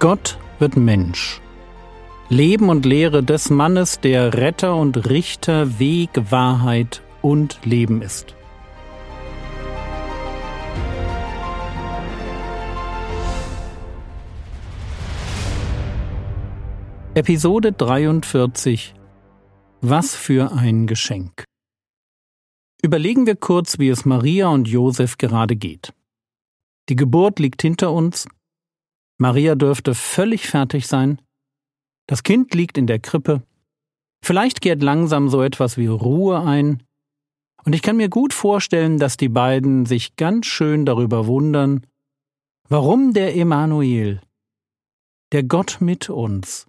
Gott wird Mensch. Leben und Lehre des Mannes, der Retter und Richter, Weg, Wahrheit und Leben ist. Episode 43 Was für ein Geschenk. Überlegen wir kurz, wie es Maria und Josef gerade geht. Die Geburt liegt hinter uns, Maria dürfte völlig fertig sein. Das Kind liegt in der Krippe. Vielleicht kehrt langsam so etwas wie Ruhe ein. Und ich kann mir gut vorstellen, dass die beiden sich ganz schön darüber wundern, warum der Emanuel, der Gott mit uns,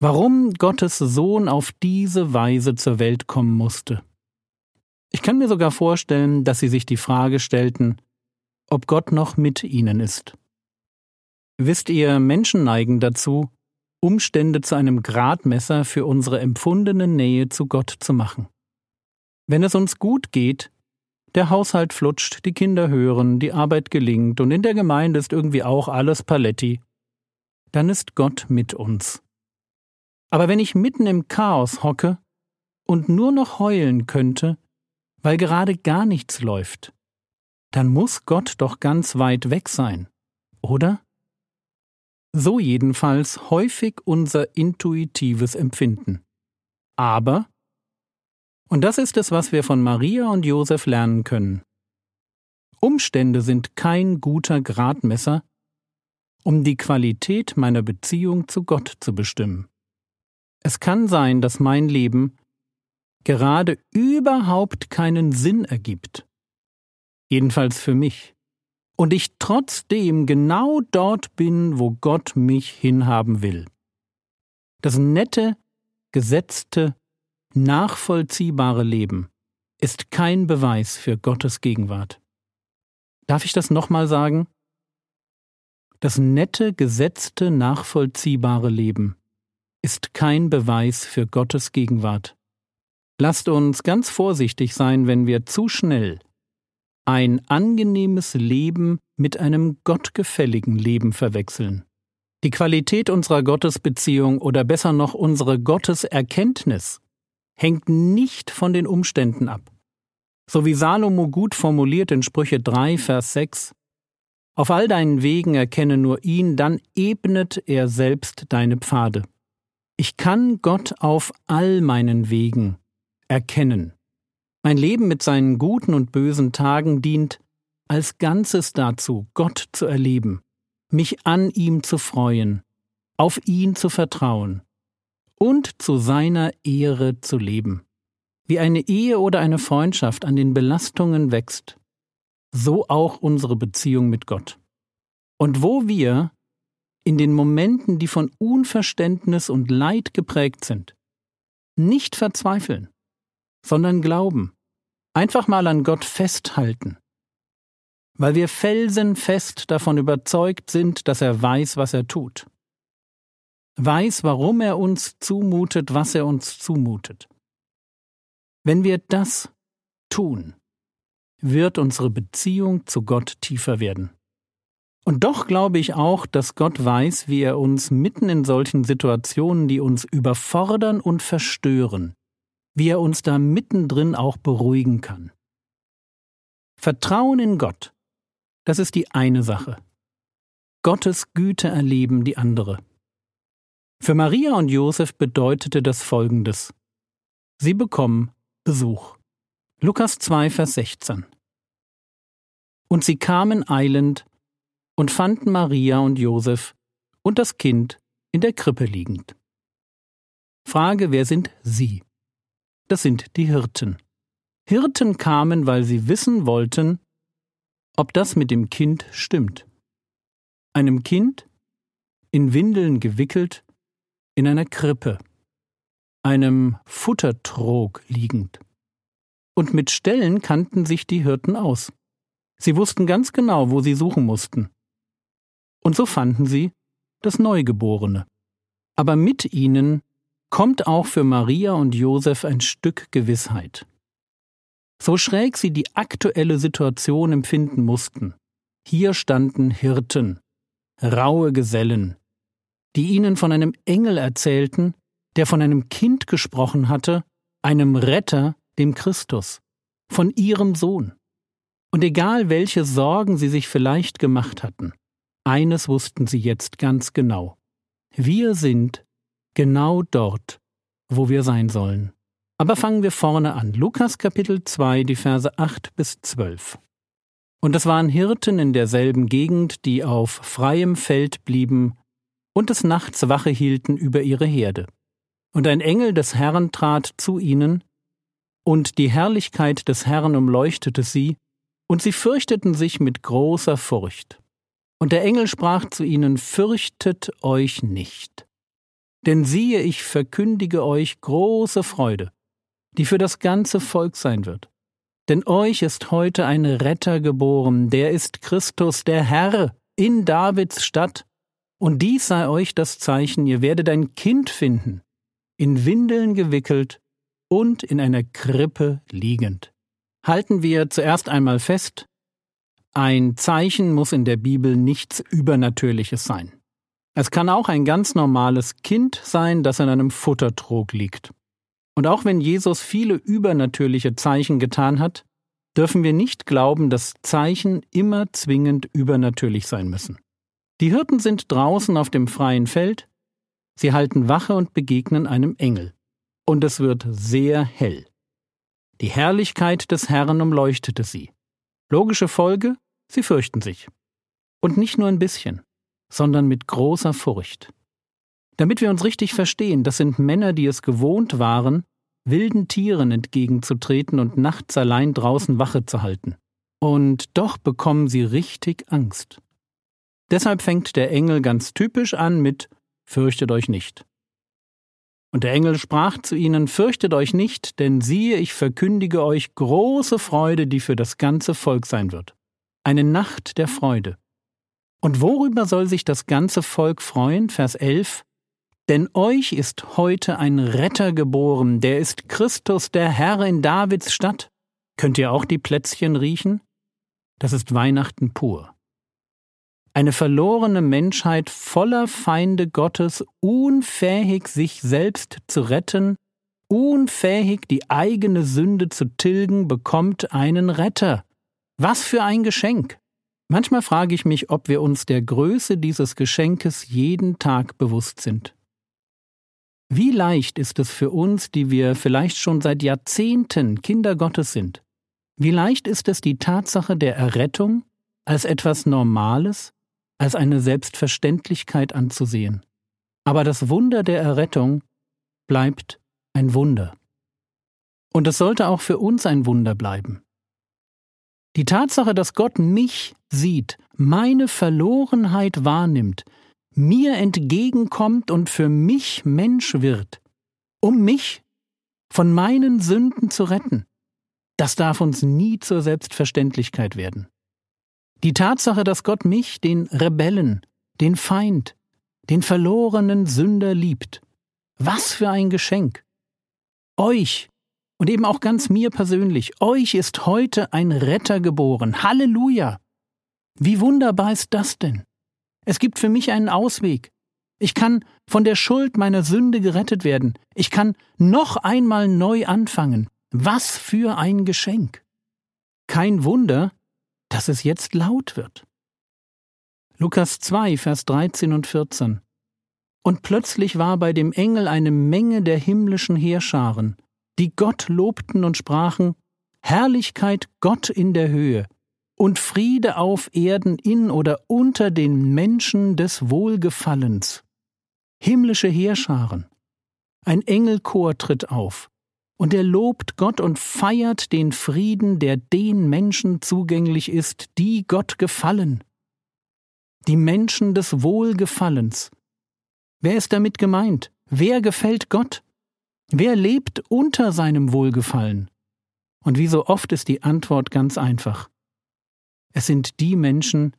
warum Gottes Sohn auf diese Weise zur Welt kommen musste. Ich kann mir sogar vorstellen, dass sie sich die Frage stellten, ob Gott noch mit ihnen ist. Wisst ihr, Menschen neigen dazu, Umstände zu einem Gradmesser für unsere empfundene Nähe zu Gott zu machen. Wenn es uns gut geht, der Haushalt flutscht, die Kinder hören, die Arbeit gelingt und in der Gemeinde ist irgendwie auch alles Paletti, dann ist Gott mit uns. Aber wenn ich mitten im Chaos hocke und nur noch heulen könnte, weil gerade gar nichts läuft, dann muss Gott doch ganz weit weg sein, oder? So jedenfalls häufig unser intuitives Empfinden. Aber, und das ist es, was wir von Maria und Josef lernen können, Umstände sind kein guter Gradmesser, um die Qualität meiner Beziehung zu Gott zu bestimmen. Es kann sein, dass mein Leben gerade überhaupt keinen Sinn ergibt. Jedenfalls für mich und ich trotzdem genau dort bin, wo Gott mich hinhaben will. Das nette, gesetzte, nachvollziehbare Leben ist kein Beweis für Gottes Gegenwart. Darf ich das nochmal sagen? Das nette, gesetzte, nachvollziehbare Leben ist kein Beweis für Gottes Gegenwart. Lasst uns ganz vorsichtig sein, wenn wir zu schnell ein angenehmes Leben mit einem gottgefälligen Leben verwechseln. Die Qualität unserer Gottesbeziehung oder besser noch unsere Gotteserkenntnis hängt nicht von den Umständen ab. So wie Salomo gut formuliert in Sprüche 3, Vers 6, Auf all deinen Wegen erkenne nur ihn, dann ebnet er selbst deine Pfade. Ich kann Gott auf all meinen Wegen erkennen. Mein Leben mit seinen guten und bösen Tagen dient als Ganzes dazu, Gott zu erleben, mich an ihm zu freuen, auf ihn zu vertrauen und zu seiner Ehre zu leben. Wie eine Ehe oder eine Freundschaft an den Belastungen wächst, so auch unsere Beziehung mit Gott. Und wo wir, in den Momenten, die von Unverständnis und Leid geprägt sind, nicht verzweifeln, sondern glauben. Einfach mal an Gott festhalten. Weil wir felsenfest davon überzeugt sind, dass er weiß, was er tut. Weiß, warum er uns zumutet, was er uns zumutet. Wenn wir das tun, wird unsere Beziehung zu Gott tiefer werden. Und doch glaube ich auch, dass Gott weiß, wie er uns mitten in solchen Situationen, die uns überfordern und verstören, wie er uns da mittendrin auch beruhigen kann. Vertrauen in Gott, das ist die eine Sache. Gottes Güte erleben die andere. Für Maria und Josef bedeutete das Folgendes. Sie bekommen Besuch. Lukas 2, Vers 16. Und sie kamen eilend und fanden Maria und Josef und das Kind in der Krippe liegend. Frage, wer sind Sie? Das sind die Hirten. Hirten kamen, weil sie wissen wollten, ob das mit dem Kind stimmt. Einem Kind, in Windeln gewickelt, in einer Krippe, einem Futtertrog liegend. Und mit Stellen kannten sich die Hirten aus. Sie wussten ganz genau, wo sie suchen mussten. Und so fanden sie das Neugeborene. Aber mit ihnen kommt auch für Maria und Josef ein Stück Gewissheit. So schräg sie die aktuelle Situation empfinden mussten. Hier standen Hirten, raue Gesellen, die ihnen von einem Engel erzählten, der von einem Kind gesprochen hatte, einem Retter, dem Christus, von ihrem Sohn. Und egal welche Sorgen sie sich vielleicht gemacht hatten, eines wussten sie jetzt ganz genau. Wir sind genau dort, wo wir sein sollen. Aber fangen wir vorne an. Lukas Kapitel 2, die Verse 8 bis 12. Und es waren Hirten in derselben Gegend, die auf freiem Feld blieben und des Nachts Wache hielten über ihre Herde. Und ein Engel des Herrn trat zu ihnen, und die Herrlichkeit des Herrn umleuchtete sie, und sie fürchteten sich mit großer Furcht. Und der Engel sprach zu ihnen, Fürchtet euch nicht. Denn siehe, ich verkündige euch große Freude, die für das ganze Volk sein wird. Denn euch ist heute ein Retter geboren, der ist Christus, der Herr, in Davids Stadt. Und dies sei euch das Zeichen, ihr werdet ein Kind finden, in Windeln gewickelt und in einer Krippe liegend. Halten wir zuerst einmal fest, ein Zeichen muss in der Bibel nichts Übernatürliches sein. Es kann auch ein ganz normales Kind sein, das in einem Futtertrog liegt. Und auch wenn Jesus viele übernatürliche Zeichen getan hat, dürfen wir nicht glauben, dass Zeichen immer zwingend übernatürlich sein müssen. Die Hirten sind draußen auf dem freien Feld, sie halten Wache und begegnen einem Engel. Und es wird sehr hell. Die Herrlichkeit des Herrn umleuchtete sie. Logische Folge, sie fürchten sich. Und nicht nur ein bisschen sondern mit großer Furcht. Damit wir uns richtig verstehen, das sind Männer, die es gewohnt waren, wilden Tieren entgegenzutreten und nachts allein draußen Wache zu halten. Und doch bekommen sie richtig Angst. Deshalb fängt der Engel ganz typisch an mit Fürchtet euch nicht. Und der Engel sprach zu ihnen, Fürchtet euch nicht, denn siehe, ich verkündige euch große Freude, die für das ganze Volk sein wird. Eine Nacht der Freude. Und worüber soll sich das ganze Volk freuen? Vers 11. Denn euch ist heute ein Retter geboren, der ist Christus, der Herr in Davids Stadt. Könnt ihr auch die Plätzchen riechen? Das ist Weihnachten pur. Eine verlorene Menschheit voller Feinde Gottes, unfähig sich selbst zu retten, unfähig die eigene Sünde zu tilgen, bekommt einen Retter. Was für ein Geschenk! Manchmal frage ich mich, ob wir uns der Größe dieses Geschenkes jeden Tag bewusst sind. Wie leicht ist es für uns, die wir vielleicht schon seit Jahrzehnten Kinder Gottes sind, wie leicht ist es, die Tatsache der Errettung als etwas Normales, als eine Selbstverständlichkeit anzusehen. Aber das Wunder der Errettung bleibt ein Wunder. Und es sollte auch für uns ein Wunder bleiben. Die Tatsache, dass Gott mich sieht, meine Verlorenheit wahrnimmt, mir entgegenkommt und für mich Mensch wird, um mich von meinen Sünden zu retten, das darf uns nie zur Selbstverständlichkeit werden. Die Tatsache, dass Gott mich, den Rebellen, den Feind, den verlorenen Sünder liebt, was für ein Geschenk. Euch, und eben auch ganz mir persönlich, euch ist heute ein Retter geboren. Halleluja! Wie wunderbar ist das denn? Es gibt für mich einen Ausweg. Ich kann von der Schuld meiner Sünde gerettet werden. Ich kann noch einmal neu anfangen. Was für ein Geschenk. Kein Wunder, dass es jetzt laut wird. Lukas 2, Vers 13 und 14. Und plötzlich war bei dem Engel eine Menge der himmlischen Heerscharen, die Gott lobten und sprachen, Herrlichkeit Gott in der Höhe und Friede auf Erden in oder unter den Menschen des Wohlgefallens. Himmlische Heerscharen. Ein Engelchor tritt auf, und er lobt Gott und feiert den Frieden, der den Menschen zugänglich ist, die Gott gefallen. Die Menschen des Wohlgefallens. Wer ist damit gemeint? Wer gefällt Gott? Wer lebt unter seinem Wohlgefallen? Und wie so oft ist die Antwort ganz einfach. Es sind die Menschen,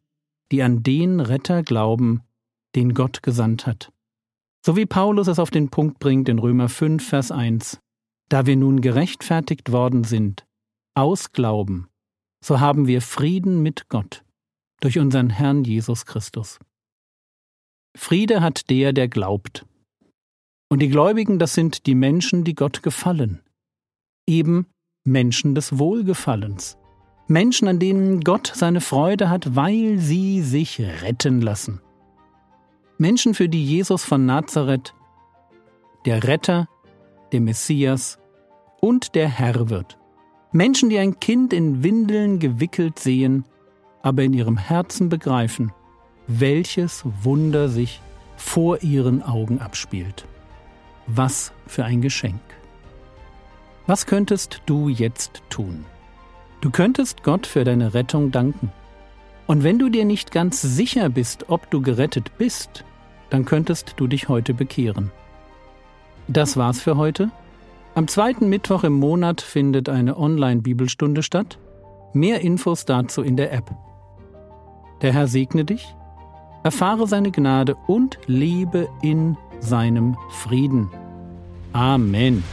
die an den Retter glauben, den Gott gesandt hat. So wie Paulus es auf den Punkt bringt in Römer 5, Vers 1. Da wir nun gerechtfertigt worden sind, aus Glauben, so haben wir Frieden mit Gott durch unseren Herrn Jesus Christus. Friede hat der, der glaubt. Und die Gläubigen, das sind die Menschen, die Gott gefallen. Eben Menschen des Wohlgefallens. Menschen, an denen Gott seine Freude hat, weil sie sich retten lassen. Menschen, für die Jesus von Nazareth der Retter, der Messias und der Herr wird. Menschen, die ein Kind in Windeln gewickelt sehen, aber in ihrem Herzen begreifen, welches Wunder sich vor ihren Augen abspielt. Was für ein Geschenk. Was könntest du jetzt tun? Du könntest Gott für deine Rettung danken. Und wenn du dir nicht ganz sicher bist, ob du gerettet bist, dann könntest du dich heute bekehren. Das war's für heute. Am zweiten Mittwoch im Monat findet eine Online-Bibelstunde statt. Mehr Infos dazu in der App. Der Herr segne dich, erfahre seine Gnade und lebe in seinem Frieden. Amen.